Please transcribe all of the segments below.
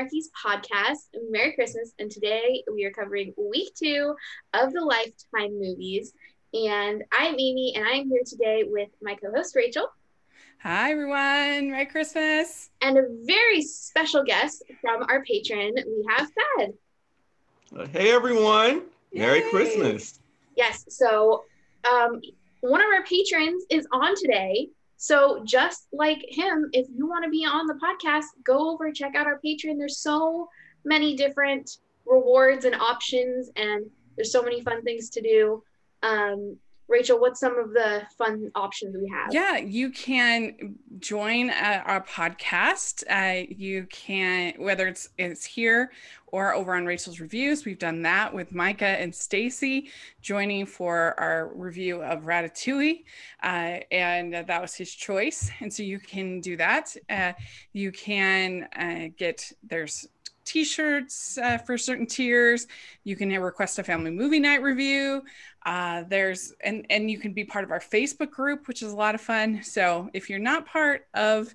Hallmarkies podcast. Merry Christmas. And today we are covering week two of the Lifetime movies. And I'm Amy, and I'm here today with my co host, Rachel. Hi, everyone. Merry Christmas. And a very special guest from our patron, we have Thad. Uh, hey, everyone. Merry Yay. Christmas. Yes. So, um, one of our patrons is on today. So just like him, if you want to be on the podcast, go over check out our Patreon. There's so many different rewards and options, and there's so many fun things to do. Um, Rachel, what's some of the fun options we have? Yeah, you can join uh, our podcast. Uh, you can, whether it's it's here or over on Rachel's reviews. We've done that with Micah and Stacy joining for our review of Ratatouille, uh, and that was his choice. And so you can do that. Uh, you can uh, get there's t-shirts uh, for certain tiers. You can request a family movie night review. Uh, there's and and you can be part of our facebook group which is a lot of fun. So if you're not part of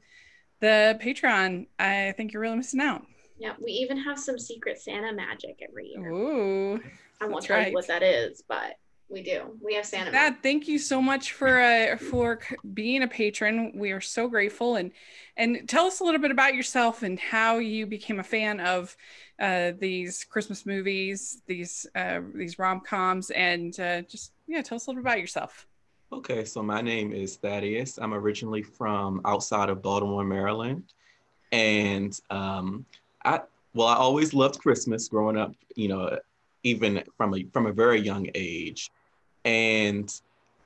the patreon i think you're really missing out. Yeah we even have some secret santa magic every year. Ooh, i won't tell right. you what that is but we do. We have Santa. Thad, thank you so much for uh, for being a patron. We are so grateful. And and tell us a little bit about yourself and how you became a fan of uh, these Christmas movies, these uh, these rom coms, and uh, just yeah, tell us a little bit about yourself. Okay, so my name is Thaddeus. I'm originally from outside of Baltimore, Maryland, and um, I well, I always loved Christmas growing up. You know, even from a from a very young age. And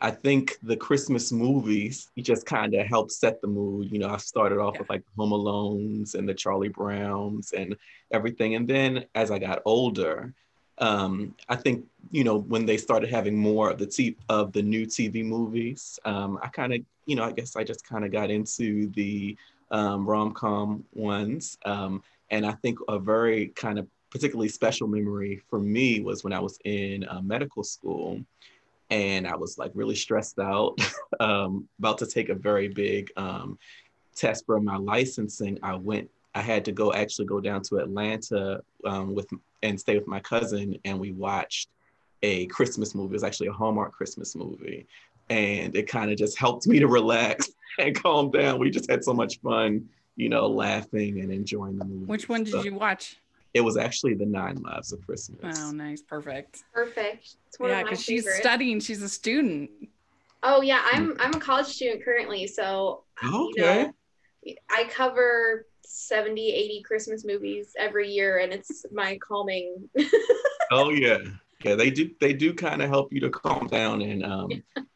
I think the Christmas movies just kind of helped set the mood. You know, I started off yeah. with like Home Alones and the Charlie Browns and everything. And then as I got older, um, I think you know when they started having more of the t- of the new TV movies, um, I kind of you know I guess I just kind of got into the um, rom com ones, um, and I think a very kind of particularly special memory for me was when I was in uh, medical school and I was like really stressed out, um, about to take a very big um, test for my licensing. I went, I had to go actually go down to Atlanta um, with and stay with my cousin, and we watched a Christmas movie. It was actually a Hallmark Christmas movie, and it kind of just helped me to relax and calm down. We just had so much fun, you know, laughing and enjoying the movie. Which one did you watch? It was actually the Nine Lives of Christmas. Oh, nice, perfect. Perfect. yeah, because she's studying. She's a student. Oh yeah, I'm I'm a college student currently, so okay. You know, I cover 70, 80 Christmas movies every year, and it's my calming. oh yeah, yeah. They do they do kind of help you to calm down and um,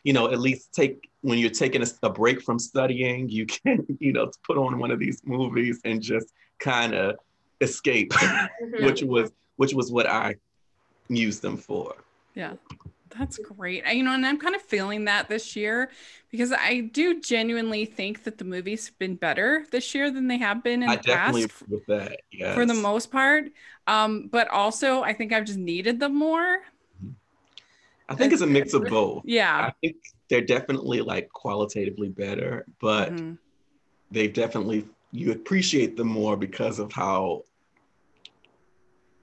you know at least take when you're taking a, a break from studying, you can you know put on one of these movies and just kind of escape, mm-hmm. which was which was what I used them for. Yeah. That's great. I, you know, and I'm kind of feeling that this year because I do genuinely think that the movies have been better this year than they have been in I the definitely past. with that. Yes. For the most part. Um, but also I think I've just needed them more. Mm-hmm. I think it's a mix of both. Yeah. I think they're definitely like qualitatively better, but mm-hmm. they've definitely you appreciate them more because of how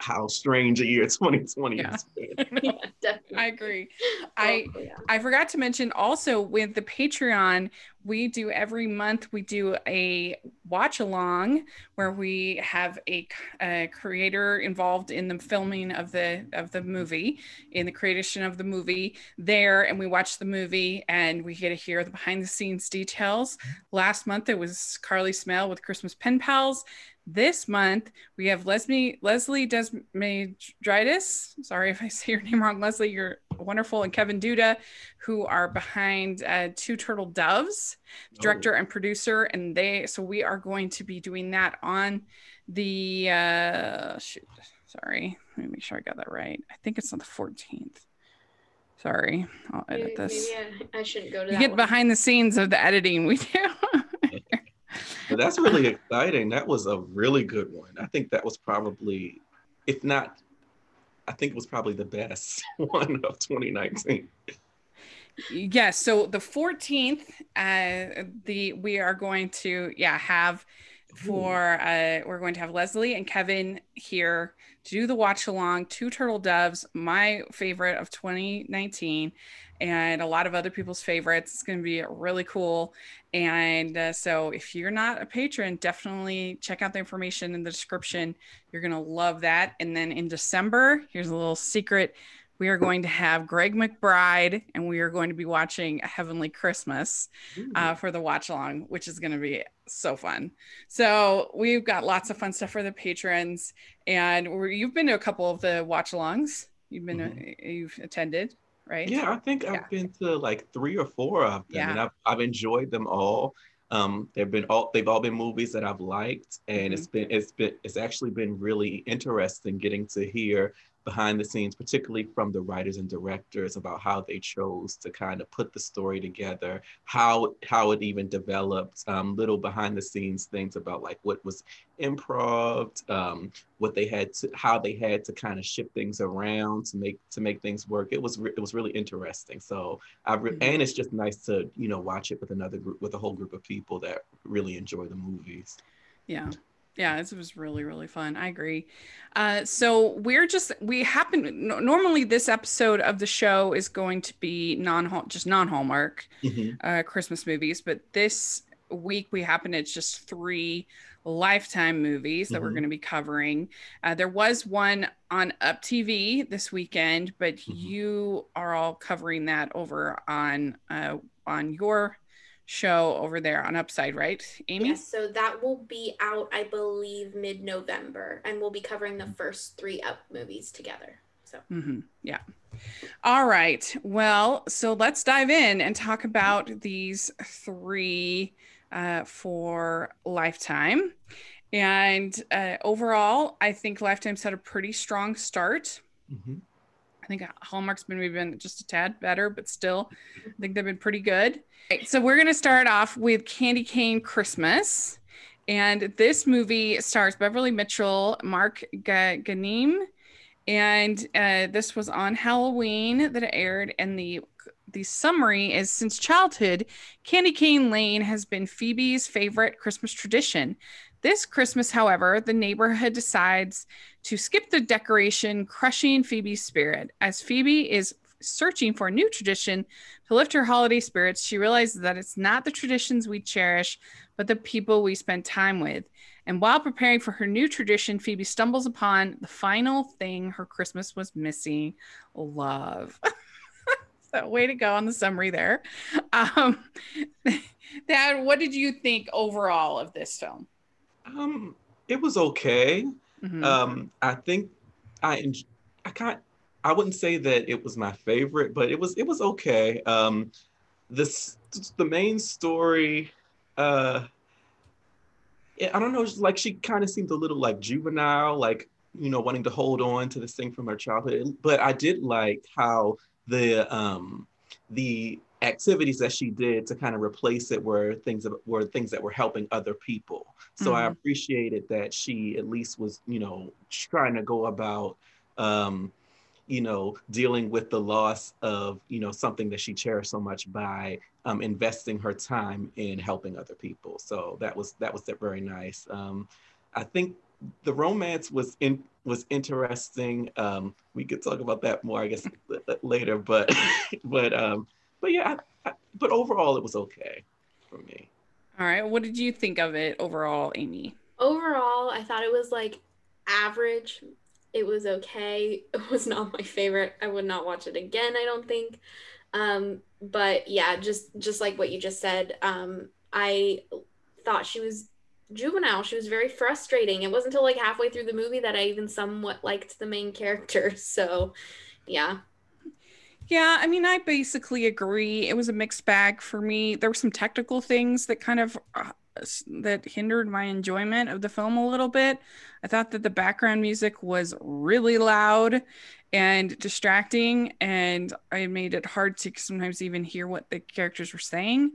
how strange a year 2020 yeah. has been. yeah. I agree. Oh, I oh, yeah. I forgot to mention also with the Patreon, we do every month we do a watch along where we have a, a, creator involved in the filming of the of the movie, in the creation of the movie there, and we watch the movie and we get to hear the behind the scenes details. Last month it was Carly Smale with Christmas Pen Pals this month we have Leslie Leslie Desmedridis. Sorry if I say your name wrong, Leslie. You're wonderful, and Kevin Duda, who are behind uh, Two Turtle Doves, director oh. and producer, and they. So we are going to be doing that on the. Uh, shoot, sorry, let me make sure I got that right. I think it's on the 14th. Sorry, I'll edit maybe, this. Maybe I, I, shouldn't go to. You get one. behind the scenes of the editing we do. that's really exciting. That was a really good one. I think that was probably, if not, I think it was probably the best one of 2019. Yes. So the 14th, uh, the we are going to yeah have for uh, we're going to have Leslie and Kevin here to do the watch along. Two Turtle Doves, my favorite of 2019, and a lot of other people's favorites. It's going to be really cool. And uh, so, if you're not a patron, definitely check out the information in the description. You're going to love that. And then in December, here's a little secret we are going to have Greg McBride and we are going to be watching A Heavenly Christmas uh, for the watch along, which is going to be so fun. So we've got lots of fun stuff for the patrons, and you've been to a couple of the watch alongs. You've been mm-hmm. uh, you've attended, right? Yeah, I think yeah. I've been to like three or four of them, yeah. and I've I've enjoyed them all. Um, they've been all they've all been movies that I've liked, and mm-hmm. it's been it's been it's actually been really interesting getting to hear behind the scenes, particularly from the writers and directors, about how they chose to kind of put the story together, how how it even developed, um, little behind the scenes things about like what was improv, um, what they had to, how they had to kind of shift things around to make to make things work. It was re- it was really interesting. So I re- mm-hmm. and it's just nice to you know watch it with another group with a whole group of people that really enjoy the movies. Yeah, yeah it was really really fun i agree uh, so we're just we happen normally this episode of the show is going to be non just non hallmark mm-hmm. uh, christmas movies but this week we happen it's just three lifetime movies that mm-hmm. we're going to be covering uh, there was one on up tv this weekend but mm-hmm. you are all covering that over on uh, on your show over there on Upside, right, Amy? Yes, so that will be out, I believe, mid November, and we'll be covering the first three Up movies together. So, mm-hmm. yeah. All right. Well, so let's dive in and talk about these three uh, for Lifetime. And uh, overall, I think Lifetime's had a pretty strong start. Mm-hmm. I think Hallmark's been been just a tad better, but still, I think they've been pretty good. Right, so we're going to start off with Candy Cane Christmas. And this movie stars Beverley Mitchell, Mark G- Ghanimé, and uh, this was on Halloween that it aired. And the the summary is since childhood, Candy Cane Lane has been Phoebe's favorite Christmas tradition. This Christmas, however, the neighborhood decides to skip the decoration, crushing Phoebe's spirit. As Phoebe is searching for a new tradition to lift her holiday spirits, she realizes that it's not the traditions we cherish, but the people we spend time with. And while preparing for her new tradition, Phoebe stumbles upon the final thing her Christmas was missing love. so, way to go on the summary there. Um, Thad, what did you think overall of this film? Um, it was okay. Mm-hmm. Um, I think I I can't I wouldn't say that it was my favorite, but it was it was okay. Um, this the main story. Uh, I don't know, like she kind of seemed a little like juvenile, like you know, wanting to hold on to this thing from her childhood. But I did like how the um, the activities that she did to kind of replace it were things that were things that were helping other people. So mm-hmm. I appreciated that she at least was, you know, trying to go about um, you know, dealing with the loss of, you know, something that she cherished so much by um, investing her time in helping other people. So that was that was very nice. Um, I think the romance was in was interesting. Um, we could talk about that more, I guess, later. But but um, but yeah, I, I, but overall, it was okay for me. All right, what did you think of it overall, Amy? Overall, I thought it was like average it was okay. It was not my favorite. I would not watch it again, I don't think. Um, but yeah, just just like what you just said, um, I thought she was juvenile. She was very frustrating. It wasn't until like halfway through the movie that I even somewhat liked the main character. So, yeah. Yeah, I mean, I basically agree. It was a mixed bag for me. There were some technical things that kind of uh, that hindered my enjoyment of the film a little bit. I thought that the background music was really loud and distracting, and I made it hard to sometimes even hear what the characters were saying.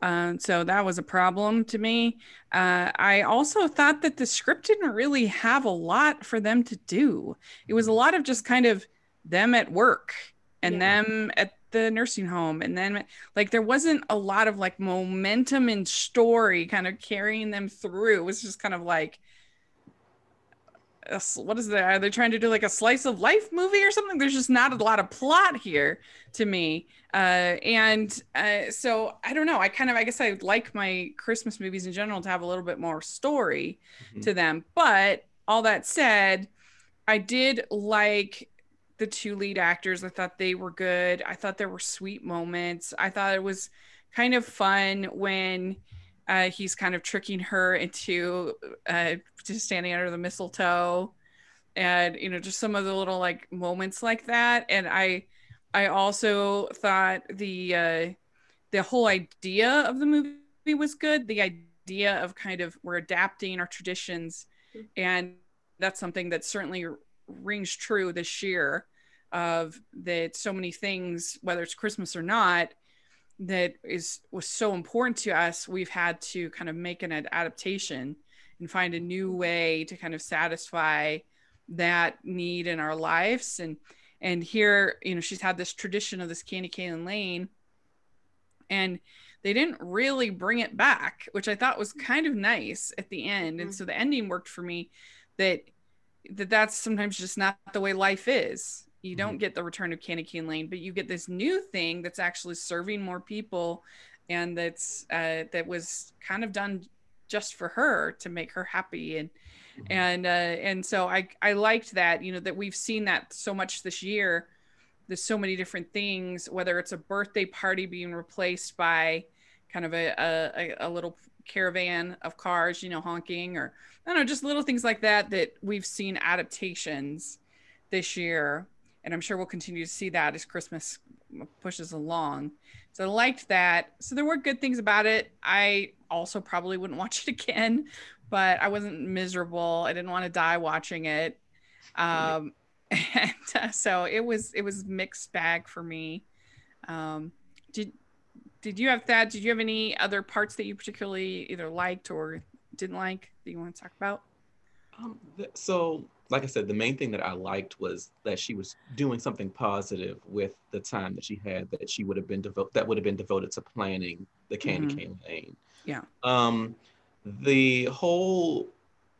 Uh, so that was a problem to me. Uh, I also thought that the script didn't really have a lot for them to do. It was a lot of just kind of them at work and yeah. them at the nursing home and then like there wasn't a lot of like momentum and story kind of carrying them through. It was just kind of like a, what is that? Are they trying to do like a slice of life movie or something? There's just not a lot of plot here to me. Uh, and uh, so i don't know. I kind of i guess i like my christmas movies in general to have a little bit more story mm-hmm. to them. But all that said i did like the two lead actors. I thought they were good. I thought there were sweet moments. I thought it was kind of fun when uh, he's kind of tricking her into uh, just standing under the mistletoe, and you know, just some of the little like moments like that. And I, I also thought the uh, the whole idea of the movie was good. The idea of kind of we're adapting our traditions, mm-hmm. and that's something that certainly rings true this year of that so many things whether it's christmas or not that is was so important to us we've had to kind of make an adaptation and find a new way to kind of satisfy that need in our lives and and here you know she's had this tradition of this candy cane lane and they didn't really bring it back which i thought was kind of nice at the end and mm. so the ending worked for me that that that's sometimes just not the way life is you don't mm-hmm. get the return of Candy Cane Lane, but you get this new thing that's actually serving more people, and that's uh, that was kind of done just for her to make her happy and mm-hmm. and uh, and so I I liked that you know that we've seen that so much this year. There's so many different things, whether it's a birthday party being replaced by kind of a, a, a little caravan of cars, you know, honking, or I don't know, just little things like that that we've seen adaptations this year and I'm sure we'll continue to see that as Christmas pushes along. So I liked that. So there were good things about it. I also probably wouldn't watch it again, but I wasn't miserable. I didn't want to die watching it. Um, and uh, so it was it was mixed bag for me. Um, did did you have that? Did you have any other parts that you particularly either liked or didn't like that you want to talk about? Um, th- so like I said, the main thing that I liked was that she was doing something positive with the time that she had that she would have been devoted that would have been devoted to planning the candy mm-hmm. cane lane. Yeah. Um, the whole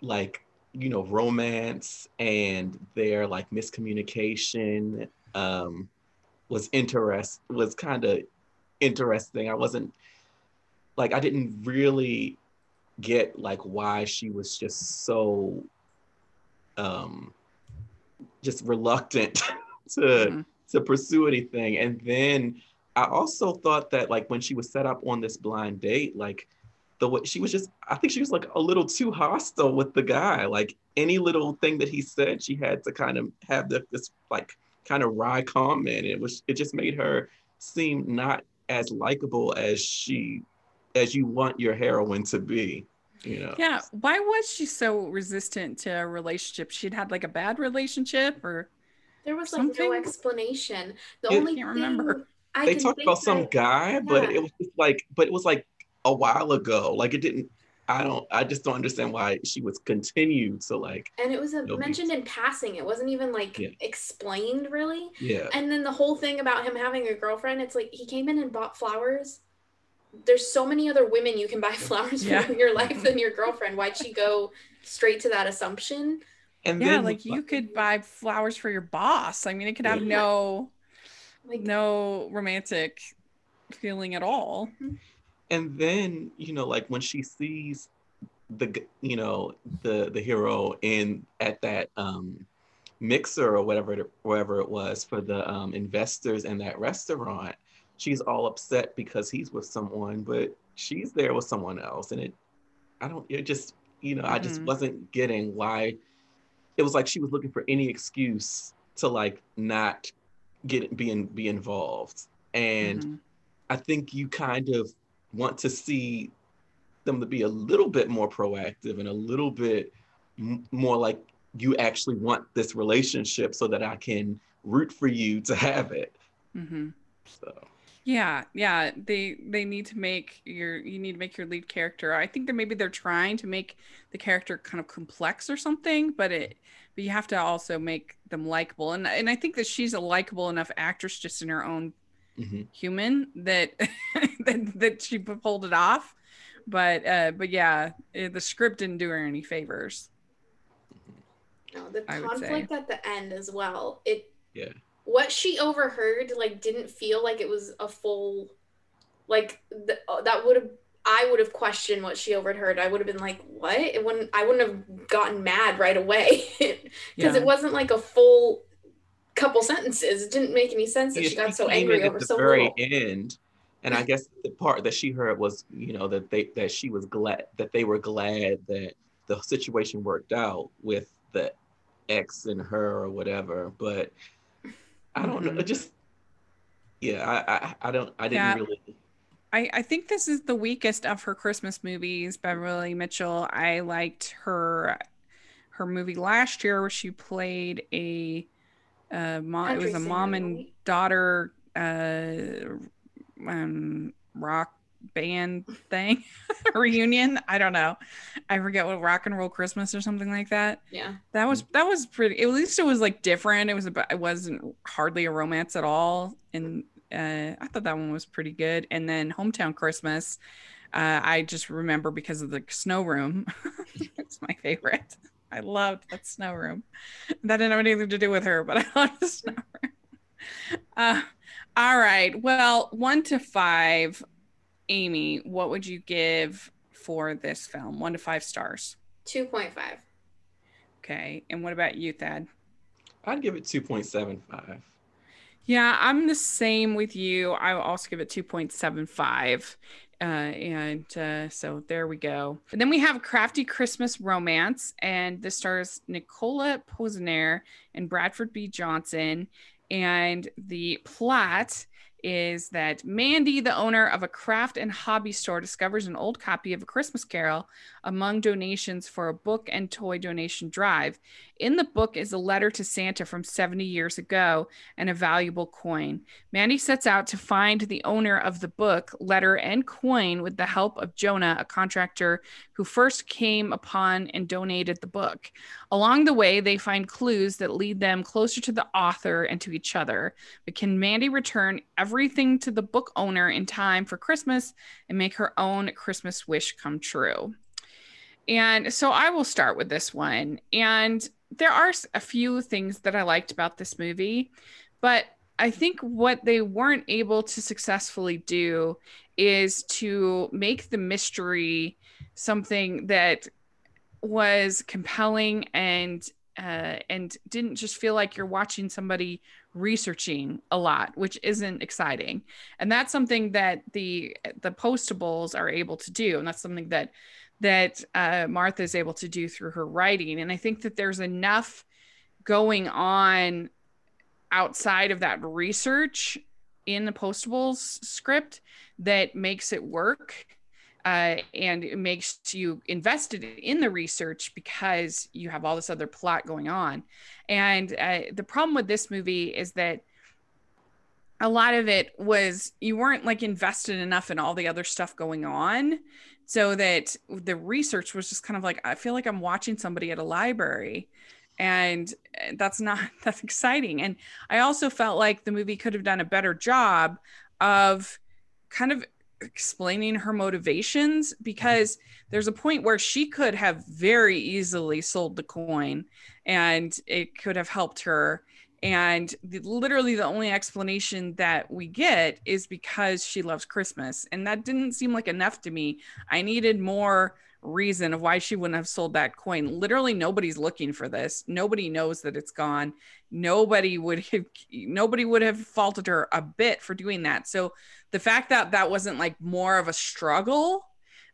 like you know romance and their like miscommunication um was interest was kind of interesting. I wasn't like I didn't really get like why she was just so um, just reluctant to mm-hmm. to pursue anything. And then I also thought that like when she was set up on this blind date, like the way she was just, I think she was like a little too hostile with the guy. Like any little thing that he said, she had to kind of have the, this like kind of wry comment. It was it just made her seem not as likable as she as you want your heroine to be you know? Yeah why was she so resistant to a relationship? She'd had like a bad relationship or there was like something? no explanation. The it, only can't remember. I they talked about that, some guy but it was just like but it was like a while ago. Like it didn't I don't I just don't understand why she was continued to like and it was a, mentioned in passing. It wasn't even like yeah. explained really. Yeah. And then the whole thing about him having a girlfriend it's like he came in and bought flowers there's so many other women you can buy flowers yeah. for in your life than your girlfriend. Why'd she go straight to that assumption? And yeah, then, like you could buy flowers for your boss. I mean, it could have yeah. no like no romantic feeling at all. Mm-hmm. And then, you know, like when she sees the you know, the the hero in at that um mixer or whatever it, wherever it was for the um investors in that restaurant she's all upset because he's with someone, but she's there with someone else. And it, I don't, it just, you know, mm-hmm. I just mm-hmm. wasn't getting why it was like she was looking for any excuse to like not get be, be involved. And mm-hmm. I think you kind of want to see them to be a little bit more proactive and a little bit m- more like you actually want this relationship so that I can root for you to have it. Mm-hmm. So yeah, yeah. They they need to make your you need to make your lead character. I think that maybe they're trying to make the character kind of complex or something, but it but you have to also make them likable. And and I think that she's a likable enough actress just in her own mm-hmm. human that, that that she pulled it off. But uh, but yeah, it, the script didn't do her any favors. No, the conflict at the end as well. It yeah. What she overheard like didn't feel like it was a full like the, uh, that would have I would have questioned what she overheard. I would have been like, "What?" It wouldn't. I wouldn't have gotten mad right away because yeah. it wasn't like a full couple sentences. It didn't make any sense that she got so angry over so very little. end. And I guess the part that she heard was, you know, that they that she was glad that they were glad that the situation worked out with the ex and her or whatever. But I don't mm-hmm. know. Just yeah, I, I I don't I didn't yeah. really I, I think this is the weakest of her Christmas movies, Beverley Mitchell. I liked her her movie last year where she played a uh, mom, it was a mom and daughter uh, um, rock band thing reunion i don't know i forget what rock and roll christmas or something like that yeah that was that was pretty at least it was like different it was about it wasn't hardly a romance at all and uh, I thought that one was pretty good. And then Hometown Christmas, uh, I just remember because of the snow room. it's my favorite. I loved that snow room. That didn't have anything to do with her, but I loved the snow room. Uh, all right. Well, one to five, Amy, what would you give for this film? One to five stars. 2.5. Okay. And what about you, Thad? I'd give it 2.75. Yeah, I'm the same with you. I will also give it 2.75. Uh, and uh, so there we go. And then we have Crafty Christmas Romance, and this stars Nicola Posener and Bradford B. Johnson. And the plot is that Mandy, the owner of a craft and hobby store, discovers an old copy of A Christmas Carol among donations for a book and toy donation drive. In the book is a letter to Santa from 70 years ago and a valuable coin. Mandy sets out to find the owner of the book, letter, and coin with the help of Jonah, a contractor who first came upon and donated the book. Along the way, they find clues that lead them closer to the author and to each other. But can Mandy return everything to the book owner in time for Christmas and make her own Christmas wish come true? And so I will start with this one. And there are a few things that I liked about this movie, but I think what they weren't able to successfully do is to make the mystery something that was compelling and uh, and didn't just feel like you're watching somebody researching a lot, which isn't exciting. And that's something that the the postables are able to do, and that's something that that uh, Martha is able to do through her writing. And I think that there's enough going on outside of that research in the postables script that makes it work uh, and it makes you invested in the research because you have all this other plot going on. And uh, the problem with this movie is that a lot of it was you weren't like invested enough in all the other stuff going on so that the research was just kind of like i feel like i'm watching somebody at a library and eh, that's not that's exciting. And i also felt like the movie could have done a better job of kind of explaining her motivations mm-hmm. because there's a point where she could have very easily sold the coin and it could have helped her and the, literally the only explanation that we get is because she loves Christmas. And that didn't seem like enough to me. I needed more reason of why she wouldn't have sold that coin. Literally nobody's looking for this. Nobody knows that it's gone. Nobody would have nobody would have faulted her a bit for doing that. So the fact that that wasn't like more of a struggle,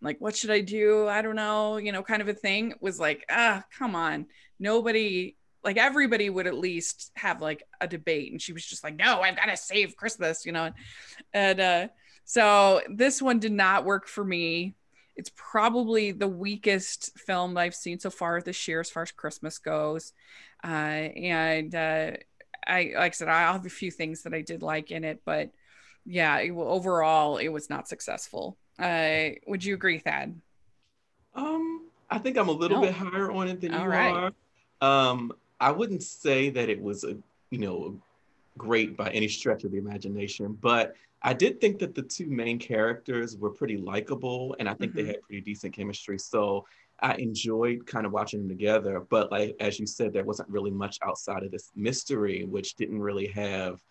like what should I do? I don't know, you know, kind of a thing was like, ah, come on. Nobody like everybody would at least have like a debate and she was just like no i've got to save christmas you know and uh so this one did not work for me it's probably the weakest film i've seen so far this year as far as christmas goes uh and uh i like i said i have a few things that i did like in it but yeah it, overall it was not successful uh would you agree thad um i think i'm a little no. bit higher on it than All you right. are um I wouldn't say that it was a you know great by any stretch of the imagination, but I did think that the two main characters were pretty likable, and I think mm-hmm. they had pretty decent chemistry. So I enjoyed kind of watching them together. But like as you said, there wasn't really much outside of this mystery, which didn't really have.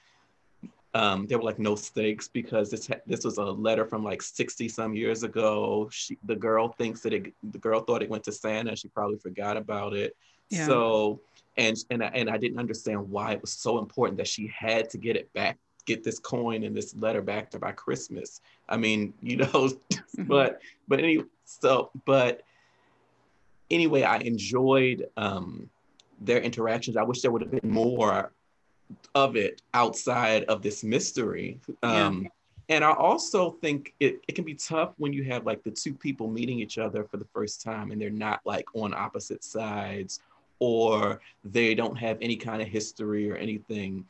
Um, there were like no stakes because this this was a letter from like 60 some years ago. She, the girl thinks that it, the girl thought it went to Santa. She probably forgot about it. Yeah. So and and and I didn't understand why it was so important that she had to get it back get this coin and this letter back to by Christmas. I mean, you know, mm-hmm. but but anyway, so but anyway, I enjoyed um, their interactions. I wish there would have been more of it outside of this mystery. Um, yeah. And I also think it, it can be tough when you have like the two people meeting each other for the first time and they're not like on opposite sides or they don't have any kind of history or anything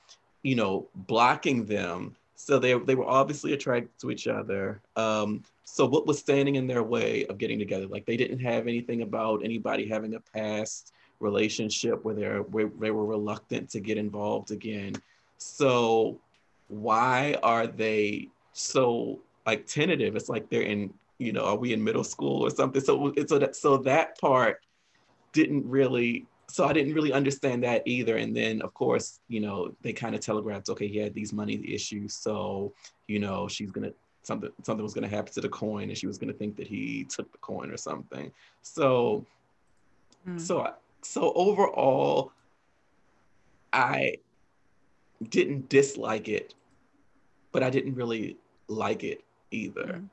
you know, blocking them. So they, they were obviously attracted to each other. Um, so what was standing in their way of getting together? Like they didn't have anything about anybody having a past relationship where, they're, where they were reluctant to get involved again. So why are they so like tentative? It's like they're in, you know, are we in middle school or something? So, so that, so that part didn't really so I didn't really understand that either. And then, of course, you know, they kind of telegraphed, okay, he had these money issues, so you know, she's gonna something something was gonna happen to the coin, and she was gonna think that he took the coin or something. So, mm. so so overall, I didn't dislike it, but I didn't really like it either. Mm.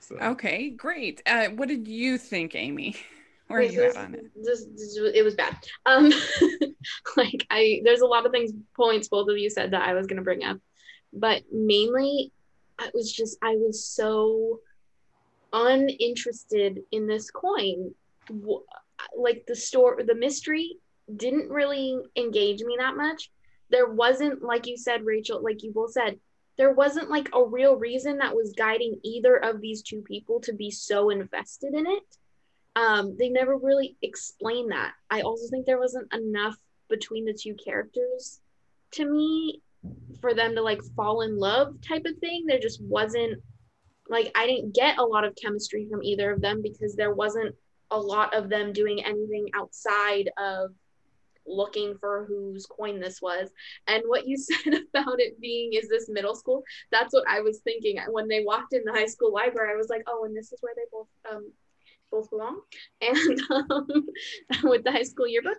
So. Okay, great. Uh, what did you think, Amy? Where are you at on it? This, this, it was bad. Um, like I, there's a lot of things points both of you said that I was gonna bring up, but mainly, I was just I was so uninterested in this coin. Like the store, the mystery didn't really engage me that much. There wasn't, like you said, Rachel, like you both said, there wasn't like a real reason that was guiding either of these two people to be so invested in it um, they never really explain that. I also think there wasn't enough between the two characters to me for them to like fall in love type of thing. There just wasn't like I didn't get a lot of chemistry from either of them because there wasn't a lot of them doing anything outside of looking for whose coin this was. And what you said about it being is this middle school, that's what I was thinking when they walked in the high school library. I was like, oh, and this is where they both um, both belong and um, with the high school yearbook.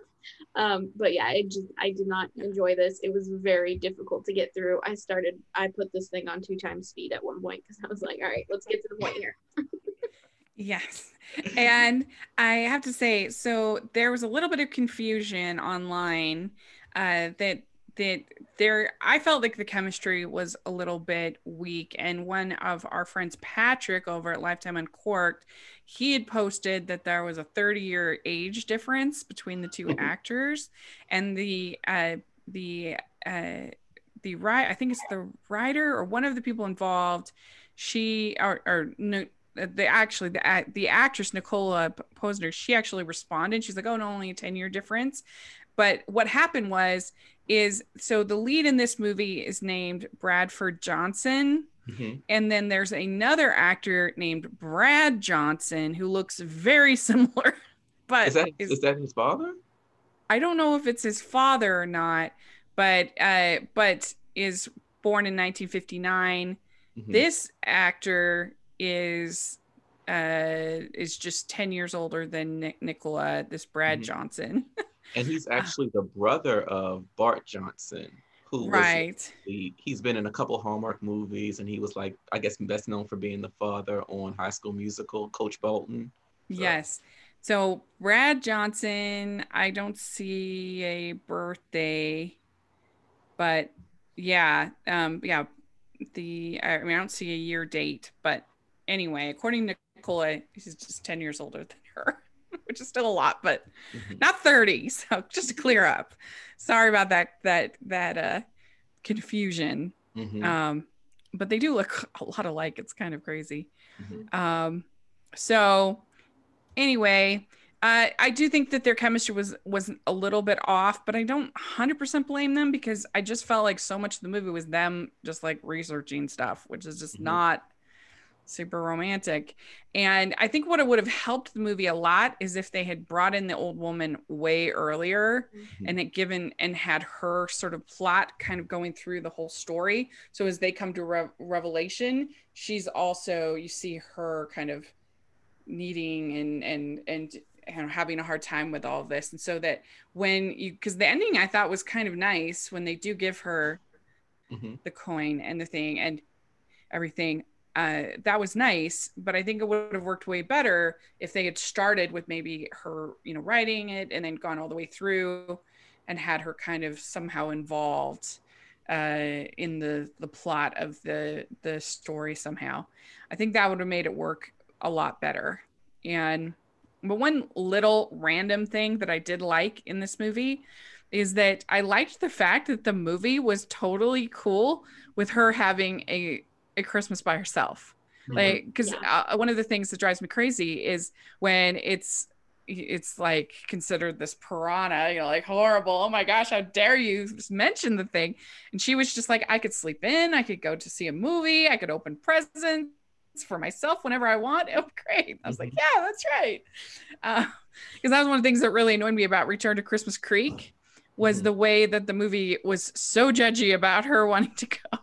Um, but yeah i just i did not enjoy this. It was very difficult to get through. I started i put this thing on two times speed at one point because i was like all right let's get to the point here. Yes. And i have to say so there was a little bit of confusion online uh, that that there i felt like the chemistry was a little bit weak and one of our friends patrick over at lifetime uncorked he had posted that there was a 30 year age difference between the 2 mm-hmm. actors and the uh the uh the right i think it's the writer or one of the people involved she or, or no the actually the the actress Nicola Posener, she actually responded. She's like, "Oh, no, only a ten year difference." But what happened was is so the lead in this movie is named Bradford Johnson. Mm-hmm. And then there's another actor named Brad Johnson who looks very similar. But is that, is, is that his father? I don't know if it's his father or not, but uh, but is born in 1959. Mm-hmm. This actor is uh is just 10 years older than Nick- Nicola, this Brad mm-hmm. Johnson. and he's actually the brother of Bart Johnson, who right. The, he's been in a couple Hallmark movies, and he was like, I guess, best known for being the father on High School Musical, Coach Bolton. So. Yes. So Brad Johnson, I don't see a birthday, but yeah, um, yeah, the I mean I don't see a year date, but anyway, according to Nicola, he's just ten years older than her. Which is still a lot, but mm-hmm. not 30. So just to clear up. Sorry about that that that uh confusion. Mm-hmm. Um but they do look a lot alike. It's kind of crazy. Mm-hmm. Um so anyway, Uh, I do think that their chemistry was was a little bit off, but I don't 100% blame them because I just felt like so much of the movie was them just like researching stuff, which is just mm-hmm. not super romantic. And I think what it would have helped the movie a lot is if they had brought in the old woman way earlier mm-hmm. and it given and had her sort of plot kind of going through the whole story. So as they come to re- revelation, she's also you see her kind of needing and and and and having a hard time with all of this and so that when you because the ending i thought was kind of nice when they do give her mm-hmm. the coin and the thing and everything uh, that was nice, but I think it would have worked way better if they had started with maybe her, you know, writing it and then gone all the way through and had her kind of somehow involved uh, in the the plot of the the story somehow. I think that would have made it work a lot better. And but one little random thing that I did like in this movie is that I liked the fact that the movie was totally cool with her having a a Christmas by herself. Mm-hmm. Like, because yeah. uh, one of the things that drives me crazy is when it's it's like considered this piranha, you know, like horrible. Oh my gosh, how dare you mention the thing? And she was just like, I could sleep in, I could go to see a movie, I could open presents for myself whenever I want. It was great. I was like, mm-hmm. yeah, that's right. Because uh, that was one of the things that really annoyed me about Return to Christmas Creek was mm-hmm. the way that the movie was so judgy about her wanting to go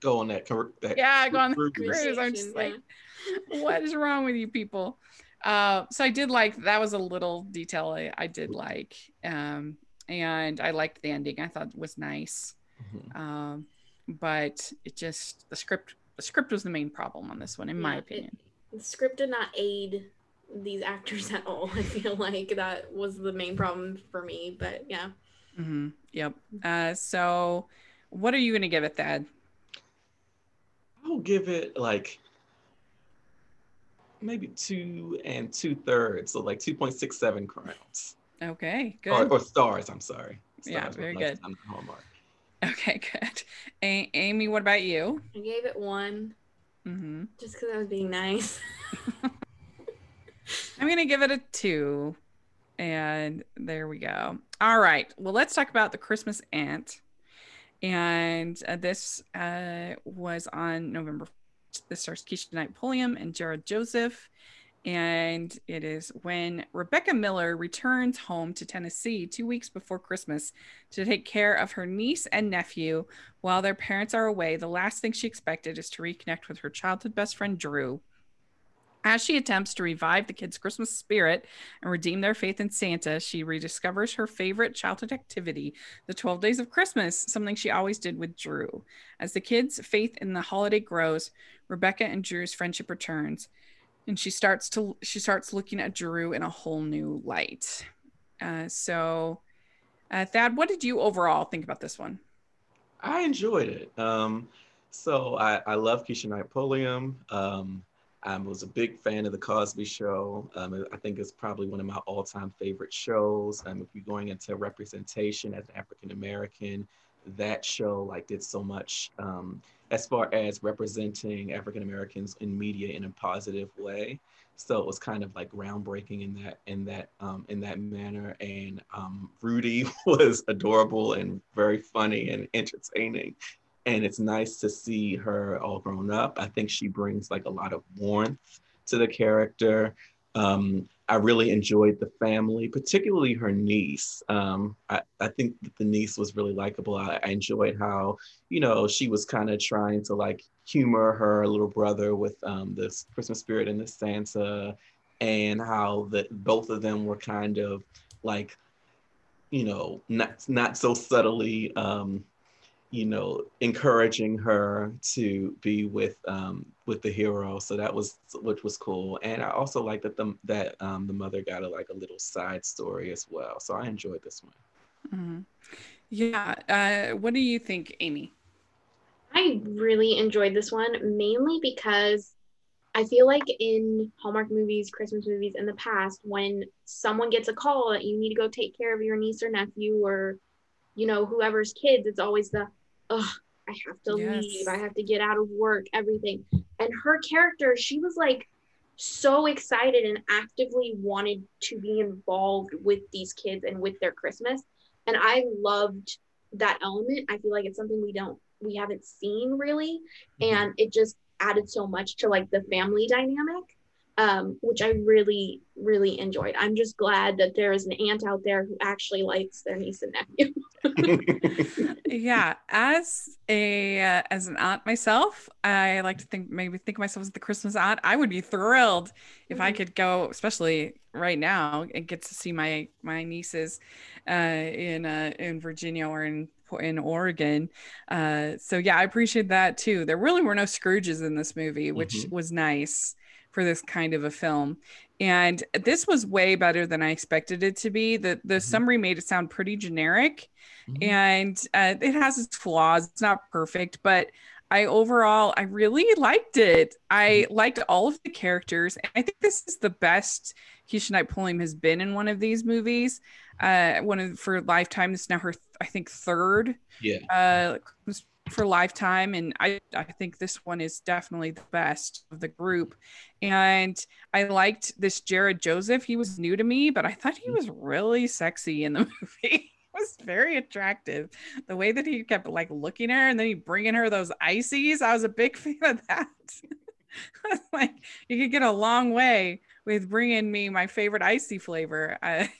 go on that. that yeah, go on the cruise. I'm just like, what is wrong with you people? Uh, so I did like that was a little detail I, I did like, um, and I liked the ending. I thought it was nice, mm-hmm. um, but it just the script the script was the main problem on this one, in yeah, my opinion. It, the script did not aid these actors at all. I feel like that was the main problem for me. But yeah. Mm-hmm. Yep. Uh, so, what are you going to give it, Thad? I'll give it like maybe two and two thirds, so like 2.67 crowns. Okay, good. Or, or stars, I'm sorry. Stars yeah, very good. Okay, good. A- Amy, what about you? I gave it one. Mm-hmm. Just because I was being nice. I'm going to give it a two. And there we go. All right. Well, let's talk about the Christmas Aunt and uh, this uh, was on November. This stars Keshia Knight Pulliam and Jared Joseph, and it is when Rebecca Miller returns home to Tennessee two weeks before Christmas to take care of her niece and nephew while their parents are away. The last thing she expected is to reconnect with her childhood best friend Drew, as she attempts to revive the kids' Christmas spirit and redeem their faith in Santa, she rediscovers her favorite childhood activity, the 12 Days of Christmas, something she always did with Drew. As the kids' faith in the holiday grows, Rebecca and Drew's friendship returns, and she starts to she starts looking at Drew in a whole new light. Uh, so, uh, Thad, what did you overall think about this one? I enjoyed it. Um, so I, I love Keshia Knight Pulliam. Um, I was a big fan of The Cosby Show. Um, I think it's probably one of my all time favorite shows. Um, if you're going into representation as an African American, that show like did so much um, as far as representing African Americans in media in a positive way. So it was kind of like groundbreaking in that in that um, in that manner. And um, Rudy was adorable and very funny and entertaining and it's nice to see her all grown up. I think she brings like a lot of warmth to the character. Um, I really enjoyed the family, particularly her niece. Um, I, I, think the niece was really likable. I, I enjoyed how, you know, she was kind of trying to like humor her little brother with um, this Christmas spirit and the Santa, and how that both of them were kind of like, you know, not not so subtly um, you know, encouraging her to be with um, with the hero. So that was which was cool. And I also like that the that um, the mother got a like a little side story as well. So I enjoyed this one. Mm-hmm. Yeah. Uh, what do you think, Amy? I really enjoyed this one mainly because I feel like in Hallmark movies, Christmas movies in the past, when someone gets a call that you need to go take care of your niece or nephew or you know whoever's kids, it's always the oh, I have to yes. leave. I have to get out of work, everything. And her character, she was like, so excited and actively wanted to be involved with these kids and with their Christmas. And I loved that element. I feel like it's something we don't we haven't seen really. Mm-hmm. And it just added so much to like the family dynamic um, which I really, really enjoyed. I'm just glad that there is an aunt out there who actually likes their niece and nephew. yeah, as a uh, as an aunt myself, I like to think maybe think of myself as the Christmas aunt. I would be thrilled if mm-hmm. I could go, especially right now, and get to see my my nieces uh, in uh, in Virginia or in in Oregon. Uh, so yeah, I appreciate that too. There really were no Scrooges in this movie, which mm-hmm. was nice for this kind of a film. And this was way better than I expected it to be. The the mm-hmm. summary made it sound pretty generic, mm-hmm. and uh, it has its flaws. It's not perfect, but I overall I really liked it. I mm-hmm. liked all of the characters, and I think this is the best Keshia Knight Pulliam has been in one of these movies. Uh, one of for Lifetime. This is now her, I think, third. Yeah. Uh, for Lifetime, and I I think this one is definitely the best of the group. And I liked this Jared Joseph. He was new to me, but I thought he mm. was really sexy in the movie. He was very attractive. The way that he kept like looking at her and then he bringing her those ices, I was a big fan of that. like you could get a long way with bringing me my favorite icy flavor. I,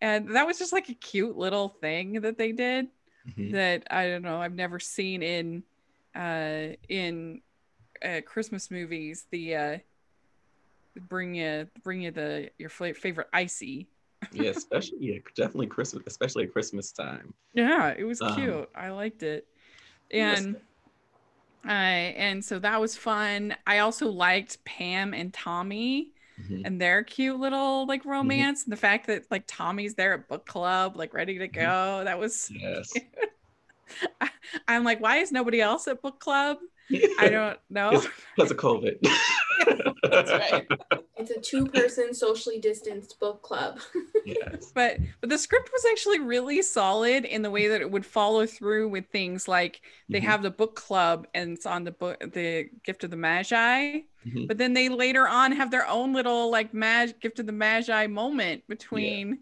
and that was just like a cute little thing that they did mm-hmm. that I don't know I've never seen in uh, in uh, Christmas movies. The uh, bring you bring you the your favorite icy. yeah, especially yeah, definitely Christmas, especially at Christmas time. Yeah, it was um, cute. I liked it, and. Uh, and so that was fun. I also liked Pam and Tommy mm-hmm. and their cute little like mm-hmm. romance mm-hmm. and the fact that like Tommy's there at book club, like ready to mm-hmm. go. That was yes. I, I'm like, why is nobody else at book club? I don't know. Because of COVID. That's right. It's a two-person socially distanced book club. yes. But but the script was actually really solid in the way that it would follow through with things like they mm-hmm. have the book club and it's on the book the gift of the Magi. Mm-hmm. But then they later on have their own little like mag gift of the Magi moment between yeah.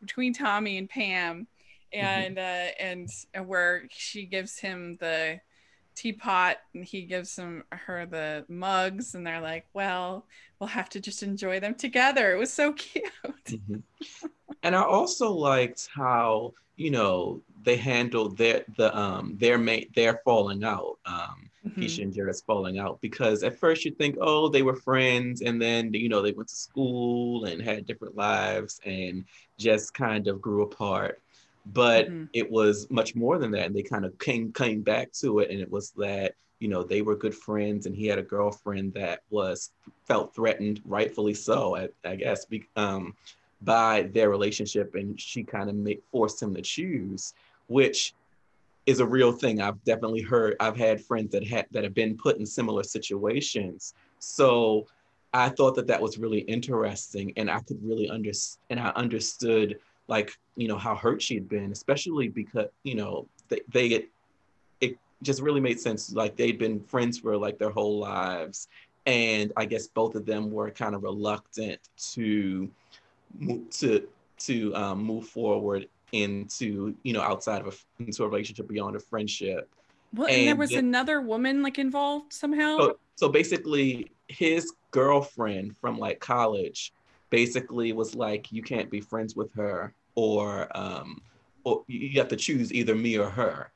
between Tommy and Pam. Mm-hmm. And mm-hmm. uh and where she gives him the teapot and he gives them her the mugs and they're like well we'll have to just enjoy them together it was so cute mm-hmm. and i also liked how you know they handled their the um their mate their falling out um mm-hmm. And Jared's falling out because at first you think oh they were friends and then you know they went to school and had different lives and just kind of grew apart but mm-hmm. it was much more than that and they kind of came came back to it and it was that you know they were good friends and he had a girlfriend that was felt threatened rightfully so i, I guess be, um, by their relationship and she kind of make, forced him to choose which is a real thing i've definitely heard i've had friends that had that have been put in similar situations so i thought that that was really interesting and i could really understand and i understood like you know how hurt she'd been especially because you know they, they it, it just really made sense like they'd been friends for like their whole lives. And i guess both of them were kind of reluctant to to to um, move forward into you know outside of a into a relationship beyond a friendship. Well and, and there was then, another woman like involved somehow? So, so basically his girlfriend from like college basically was like you can't be friends with her or um, or you have to choose either me or her.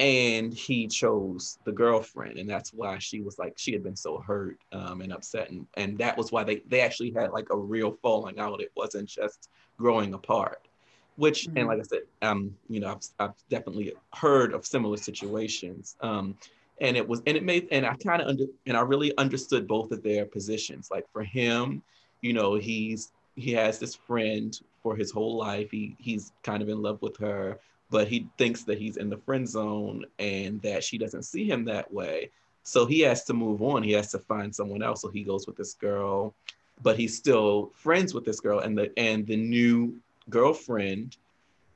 And he chose the girlfriend, and that's why she was like she had been so hurt um, and upset, and, and that was why they they actually had like a real falling out. It wasn't just growing apart, which mm-hmm. and like I said, um, you know, I've, I've definitely heard of similar situations. Um, and it was and it made and I kind of under and I really understood both of their positions. Like for him, you know, he's he has this friend for his whole life. He he's kind of in love with her, but he thinks that he's in the friend zone and that she doesn't see him that way. So he has to move on. He has to find someone else. So he goes with this girl, but he's still friends with this girl. And the and the new girlfriend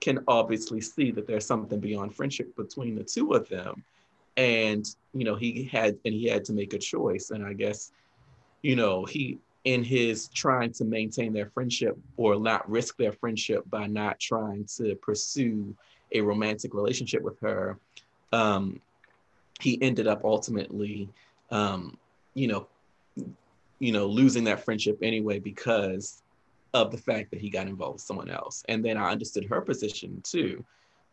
can obviously see that there's something beyond friendship between the two of them. And you know, he had and he had to make a choice. And I guess you know, he in his trying to maintain their friendship or not risk their friendship by not trying to pursue a romantic relationship with her, um, he ended up ultimately, um, you know, you know, losing that friendship anyway because of the fact that he got involved with someone else. And then I understood her position too.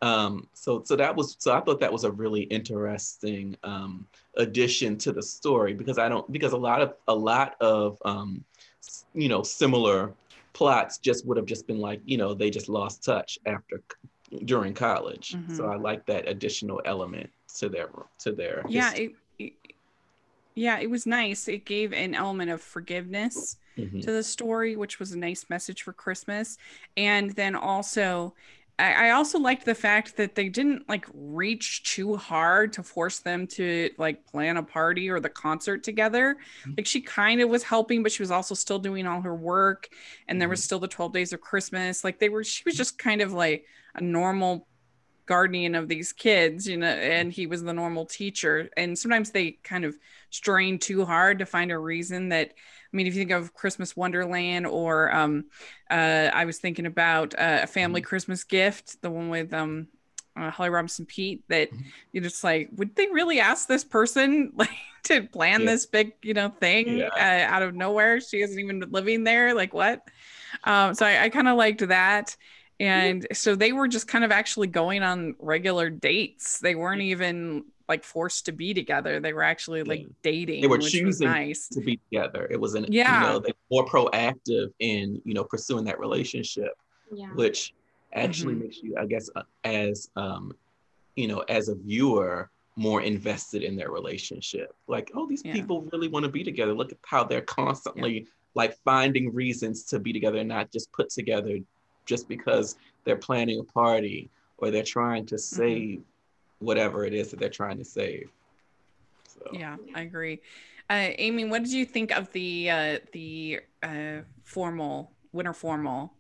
Um, so so that was so I thought that was a really interesting um, addition to the story because I don't because a lot of a lot of um, you know similar plots just would have just been like you know they just lost touch after during college. Mm-hmm. So I like that additional element to their to their yeah it, it, yeah it was nice. It gave an element of forgiveness mm-hmm. to the story, which was a nice message for Christmas. And then also, I, I also liked the fact that they didn't like reach too hard to force them to like plan a party or the concert together. Mm-hmm. Like she kind of was helping, but she was also still doing all her work. And there was mm-hmm. still the 12 days of Christmas. Like they were, she was just kind of like a normal guardian of these kids, you know, and he was the normal teacher. And sometimes they kind of strain too hard to find a reason that I mean, if you think of Christmas Wonderland, or um, uh, I was thinking about uh, a family mm-hmm. Christmas gift, the one with um, uh, Holly Robinson Peete, that mm-hmm. you're just like, would they really ask this person like to plan yeah. this big, you know, thing yeah. uh, out of nowhere? She isn't even living there. Like what? Um, so I, I kind of liked that. And so they were just kind of actually going on regular dates. They weren't even like forced to be together. They were actually like yeah. dating. They were choosing nice. to be together. It was an yeah. you know, they were more proactive in you know pursuing that relationship, yeah. which actually mm-hmm. makes you, I guess, uh, as um, you know, as a viewer, more invested in their relationship. Like, oh, these yeah. people really want to be together. Look at how they're constantly like finding reasons to be together and not just put together just because they're planning a party or they're trying to mm-hmm. save mm-hmm whatever it is that they're trying to save. So. Yeah, I agree. Uh, Amy, what did you think of the uh, the uh, formal winter formal?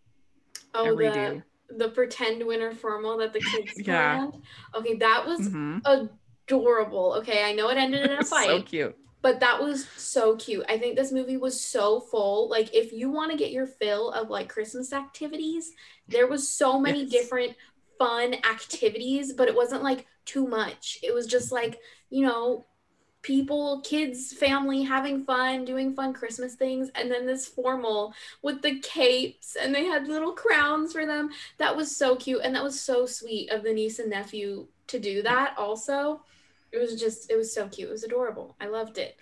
Oh, the the pretend winter formal that the kids yeah. planned. Okay, that was mm-hmm. adorable. Okay, I know it ended in a fight. so cute. But that was so cute. I think this movie was so full. Like, if you want to get your fill of like Christmas activities, there was so many yes. different fun activities, but it wasn't like too much. It was just like, you know, people, kids, family having fun, doing fun Christmas things, and then this formal with the capes, and they had little crowns for them. That was so cute, and that was so sweet of the niece and nephew to do that also. It was just, it was so cute. It was adorable. I loved it.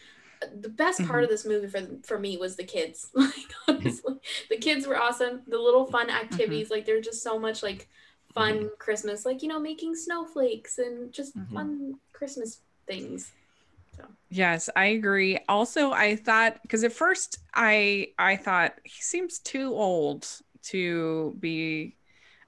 The best part mm-hmm. of this movie for for me was the kids. Like honestly, the kids were awesome. The little fun mm-hmm. activities, mm-hmm. like there's just so much like fun mm-hmm. Christmas, like you know, making snowflakes and just mm-hmm. fun Christmas things. So. Yes, I agree. Also, I thought because at first I I thought he seems too old to be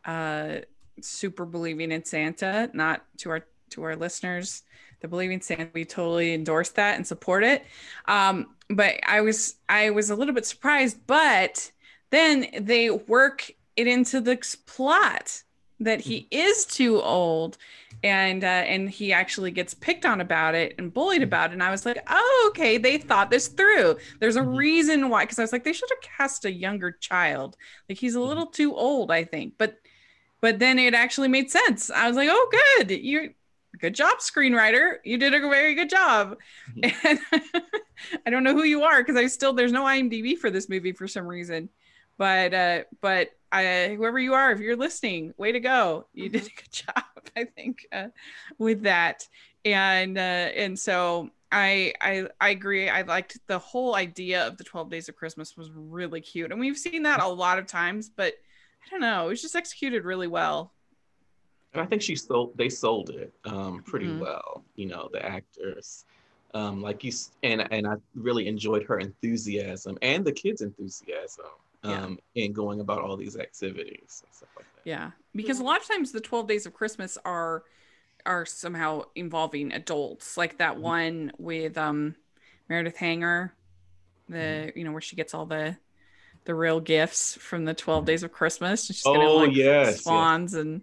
uh super believing in Santa. Not to our to our listeners, the believing Santa, we totally endorse that and support it. Um, but I was I was a little bit surprised, but then they work it into the plot that he is too old and uh, and he actually gets picked on about it and bullied mm-hmm. about it and i was like oh okay they thought this through. There's a mm-hmm. reason why because i was like they should have cast a younger child. Like he's a mm-hmm. little too old i think. But but then it actually made sense. I was like oh good. You're good job screenwriter. You did a very good job. And i don't know who you are because i still there's no imdb for this movie for some reason but uh but I, whoever you are, if you're listening, way to go! You did a good job, I think, uh, with that. And uh, and so I, I I agree. I liked the whole idea of the 12 days of Christmas was really cute, and we've seen that a lot of times, but I don't know, it was just executed really well. And I think she sold. They sold it um, pretty mm-hmm. well. You know, the actors. Um, like you and and I really enjoyed her enthusiasm and the kids' enthusiasm um, yeah. and going about all these activities and stuff like that. Yeah, because a lot of times the twelve days of Christmas are are somehow involving adults, like that mm-hmm. one with um, Meredith Hagner, the mm-hmm. you know where she gets all the the real gifts from the 12 days of Christmas. She's oh, gonna like yes, swans yes. and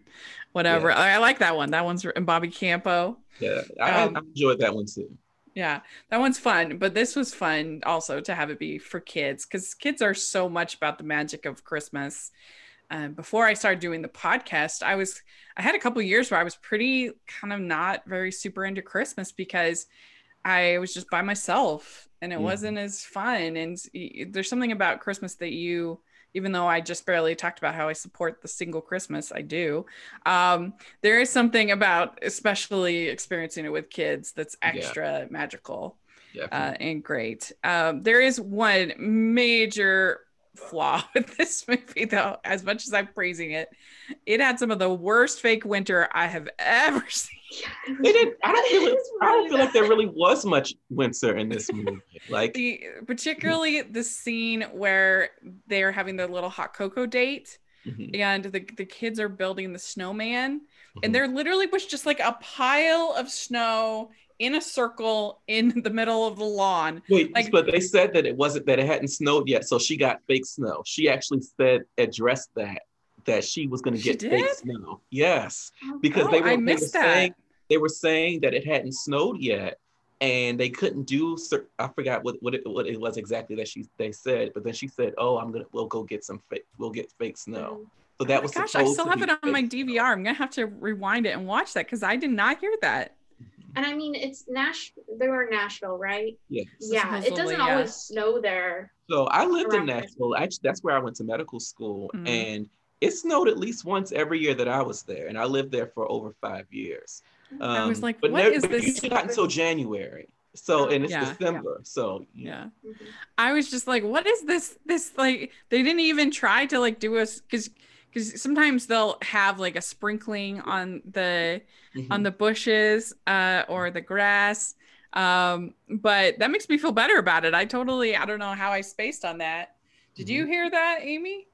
whatever. Yeah. I, I, like that one. That one's and Bobby Campo. Yeah, I, um, I enjoyed that one too. Yeah, that one's fun, but this was fun also to have it be for kids because kids are so much about the magic of Christmas. Um, before I started doing the podcast, I was I had a couple years where I was pretty kind of not very super into Christmas because I was just by myself and it mm. wasn't as fun. And there's something about Christmas that you even though I just barely talked about how I support the single Christmas, I do. Um, there is something about, especially experiencing it with kids, that's extra yeah. magical uh, and great. Um, there is one major flaw with this movie, though, as much as I'm praising it. It had some of the worst fake winter I have ever seen. They didn't. I don't feel. I don't feel like there really was much winter in this movie. Like the, particularly the scene where they're having their little hot cocoa date, mm-hmm. and the the kids are building the snowman, mm-hmm. and there literally was just like a pile of snow in a circle in the middle of the lawn. Wait, like, but they said that it wasn't that it hadn't snowed yet, so she got fake snow. She actually said addressed that that she was going to get fake snow. Yes, oh, because oh, they were, I missed they were that. saying they were saying that it hadn't snowed yet, and they couldn't do. I forgot what what it, what it was exactly that she they said, but then she said, "Oh, I'm gonna we'll go get some fake we'll get fake snow." Mm-hmm. So that oh was gosh, I still have it on my DVR. I'm gonna have to rewind it and watch that because I did not hear that. And I mean, it's Nash. They were in Nashville, right? Yeah. Yeah. It doesn't yeah. always snow there. So I lived in Nashville. Actually, that's where I went to medical school, mm-hmm. and it snowed at least once every year that I was there, and I lived there for over five years. Um, I was um, like, but what never, is this? Not until January. So and it's yeah. December. So yeah. yeah. Mm-hmm. I was just like, what is this? This like they didn't even try to like do us because because sometimes they'll have like a sprinkling on the mm-hmm. on the bushes uh, or the grass um, but that makes me feel better about it i totally i don't know how i spaced on that did mm-hmm. you hear that amy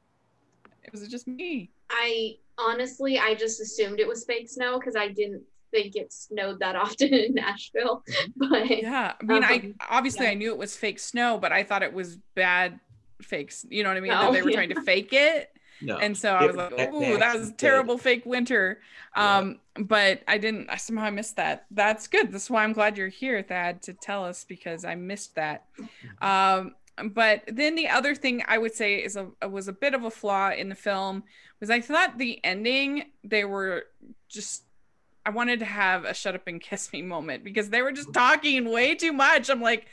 Was it just me i honestly i just assumed it was fake snow because i didn't think it snowed that often in nashville mm-hmm. but yeah i mean um, i obviously yeah. i knew it was fake snow but i thought it was bad fakes you know what i mean oh, that they were yeah. trying to fake it no. And so I was like, "Ooh, that was terrible fake winter." Um, yeah. but I didn't. I somehow missed that. That's good. That's why I'm glad you're here, Thad, to tell us because I missed that. Um, but then the other thing I would say is a was a bit of a flaw in the film was I thought the ending they were just I wanted to have a shut up and kiss me moment because they were just talking way too much. I'm like,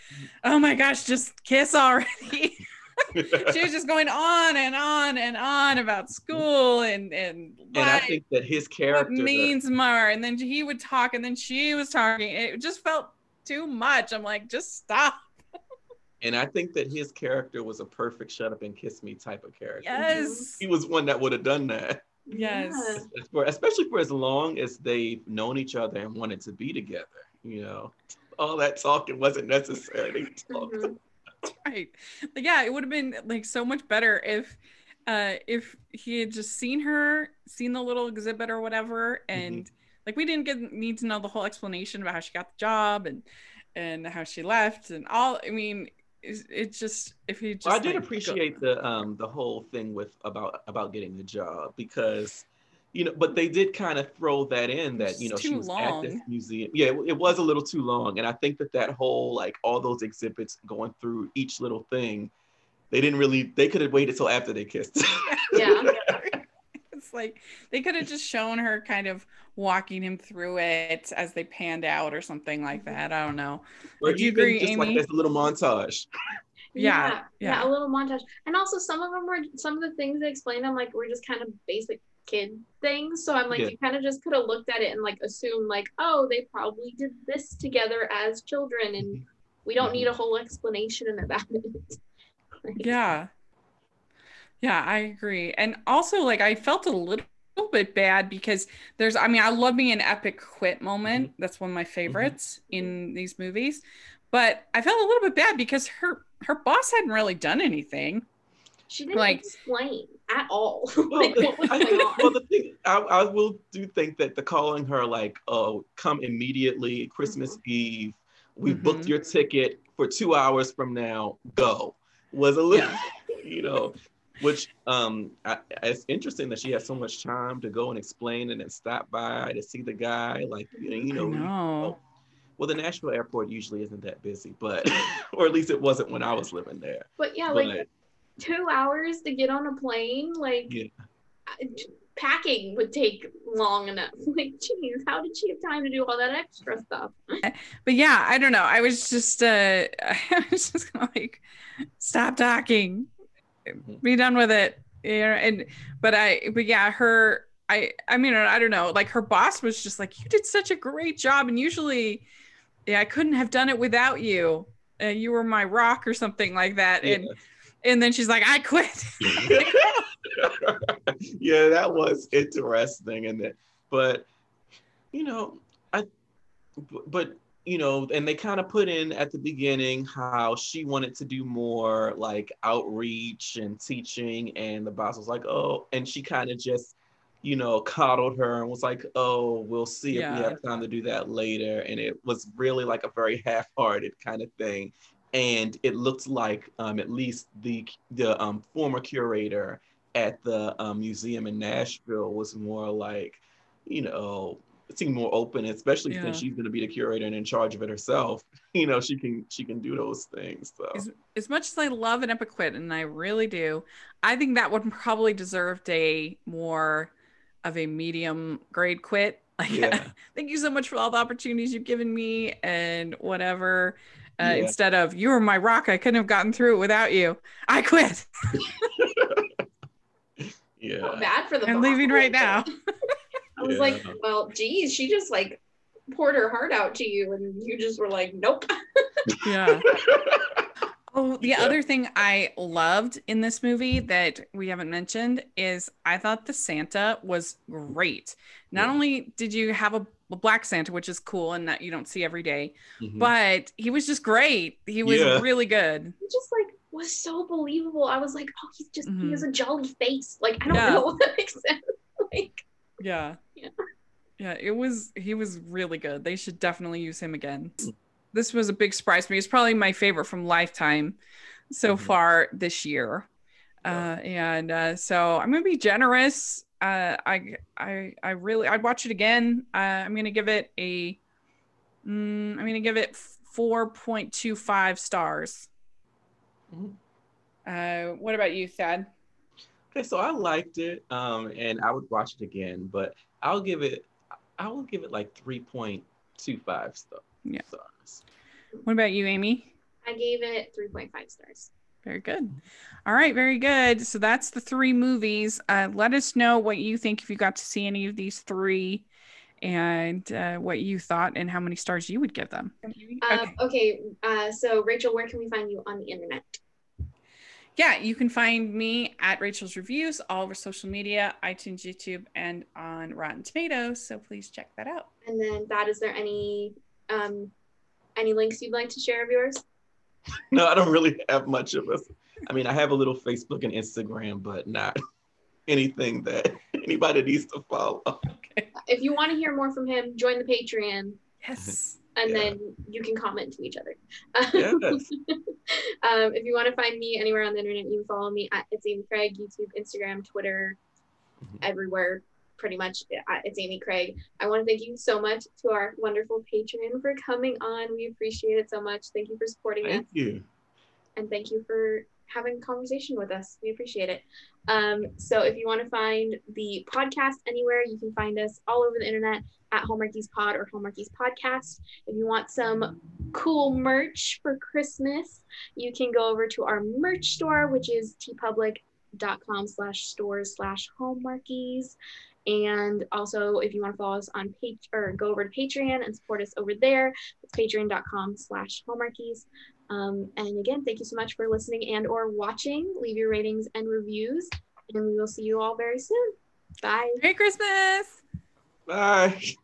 oh my gosh, just kiss already. she was just going on and on and on about school and and and I think that his character means more. And then he would talk, and then she was talking. It just felt too much. I'm like, just stop. And I think that his character was a perfect shut up and kiss me type of character. Yes. He was one that would have done that. Yes. For, especially for as long as they've known each other and wanted to be together, you know. All that talking wasn't necessary. Mm-hmm. Right. Like, yeah, it would have been like so much better if uh if he had just seen her, seen the little exhibit or whatever, mm-hmm. and mm-hmm. like we didn't get need to know the whole explanation about how she got the job and and how she left and all. I mean, it's, it's just if he just. Well, I did like, appreciate go- the um the whole thing with about about getting the job because you know, but they did kind of throw that in that you know she was long. at this museum. Yeah, it, it, was a little too long, and I think that that whole like all those exhibits going through each little thing, they didn't really. They could have waited till after they kissed. yeah. it's like they could have just shown her kind of walking him through it as they panned out or something like mm-hmm. that. I don't know. Or do you agree, just Amy? Like a little montage. Yeah, yeah, yeah, a little montage. And also some of them were some of the things they explained. I'm like, were just kind of basic kid things. So I'm like, yeah. you kind of just could have looked at it and like assumed like, oh, they probably did this together as children, and mm-hmm. we don't need a whole explanation about it. like, yeah, yeah, I agree. And also, like, I felt a little bit bad because there's i mean i love me an epic quit moment mm-hmm. that's one of my favorites mm-hmm. in these movies but i felt a little bit bad because her her boss hadn't really done anything she didn't like, explain at all. Well, I think, well the thing I, I, will do think that the calling her like, oh, come immediately, Christmas mm-hmm. Eve, we mm-hmm. booked your ticket for two hours from now, go, was a little, yeah. you know, which um I, it's interesting that she has so much time to go and explain and then stop by to see the guy, like you know, you know. well, the Nashville airport usually isn't that busy, but or at least it wasn't when I was living there. But yeah, but, like two hours to get on a plane, like yeah. packing would take long enough. Like, geez, how did she have time to do all that extra stuff? But yeah, I don't know. I was just, uh, I was just gonna like, stop talking, mm-hmm. be done with it. You know, and but I, but yeah, her. I, I mean, I don't know. Like her boss was just like, you did such a great job, and usually yeah, I couldn't have done it without you. Uh, you were my rock or something like that. Yeah. And and then she's like, I quit. yeah, that was interesting. And that, but you know, I, but you know, and they kind of put in at the beginning how she wanted to do more like outreach and teaching, and the boss was like, oh, and she kind of just you know, coddled her and was like, oh, we'll see yeah. if we have time to do that later. And it was really like a very half-hearted kind of thing. And it looked like um, at least the the um, former curator at the um, museum in Nashville was more like, you know, seemed more open, especially yeah. since she's going to be the curator and in charge of it herself. You know, she can she can do those things. So as, as much as I love an epic quit, and I really do, I think that one probably deserved a more of a medium grade quit. Like, yeah. thank you so much for all the opportunities you've given me and whatever. Uh, yeah. Instead of you were my rock, I couldn't have gotten through it without you. I quit. yeah. bad for the. I'm leaving right now. I was yeah. like, well, geez, she just like poured her heart out to you, and you just were like, nope. yeah. Oh, the yeah. other thing I loved in this movie that we haven't mentioned is I thought the Santa was great. Not yeah. only did you have a, a, black Santa, which is cool and that you don't see every day, mm-hmm. but he was just great. He was yeah. really good. He just like was so believable. I was like, oh, he's just mm-hmm. he has a jolly face. Like I don't know if that makes sense. like yeah. Yeah. Yeah, it was he was really good. They should definitely use him again this was a big surprise to me. It's probably my favorite from Lifetime so mm-hmm. far this year. Uh, and uh, so I'm gonna be generous. Uh, I I I really I'd watch it again. Uh, I'm gonna give it a. am mm, gonna give it 4.25 stars. Mm-hmm. Uh, what about you, Thad? Okay, so I liked it, um, and I would watch it again, but I'll give it. I will give it like 3.25 stars. Yeah. What about you, Amy? I gave it 3.5 stars. Very good. All right, very good. So that's the three movies. Uh, let us know what you think if you got to see any of these three and uh, what you thought and how many stars you would give them. Uh, okay. okay. Uh, so, Rachel, where can we find you on the internet? Yeah, you can find me at Rachel's Reviews, all over social media, iTunes, YouTube, and on Rotten Tomatoes. So please check that out. And then, that is there any um, any links you'd like to share of yours? no, I don't really have much of us. I mean, I have a little Facebook and Instagram, but not anything that anybody needs to follow. Okay. If you want to hear more from him, join the Patreon. Yes. And yeah. then you can comment to each other. Yes. um, if you want to find me anywhere on the internet, you can follow me at It's Amy Craig, YouTube, Instagram, Twitter, mm-hmm. everywhere pretty much it's Amy Craig. I want to thank you so much to our wonderful patron for coming on. We appreciate it so much. Thank you for supporting thank us. Thank you. And thank you for having a conversation with us. We appreciate it. Um, so if you want to find the podcast anywhere, you can find us all over the internet at Hallmarkies Pod or Hallmarkies Podcast. If you want some cool merch for Christmas, you can go over to our merch store, which is teepublic.com slash stores slash hallmarkies and also, if you want to follow us on page or go over to Patreon and support us over there, it's patreon.com slash hallmarkies. Um, and again, thank you so much for listening and or watching. Leave your ratings and reviews, and we will see you all very soon. Bye. Merry Christmas. Bye.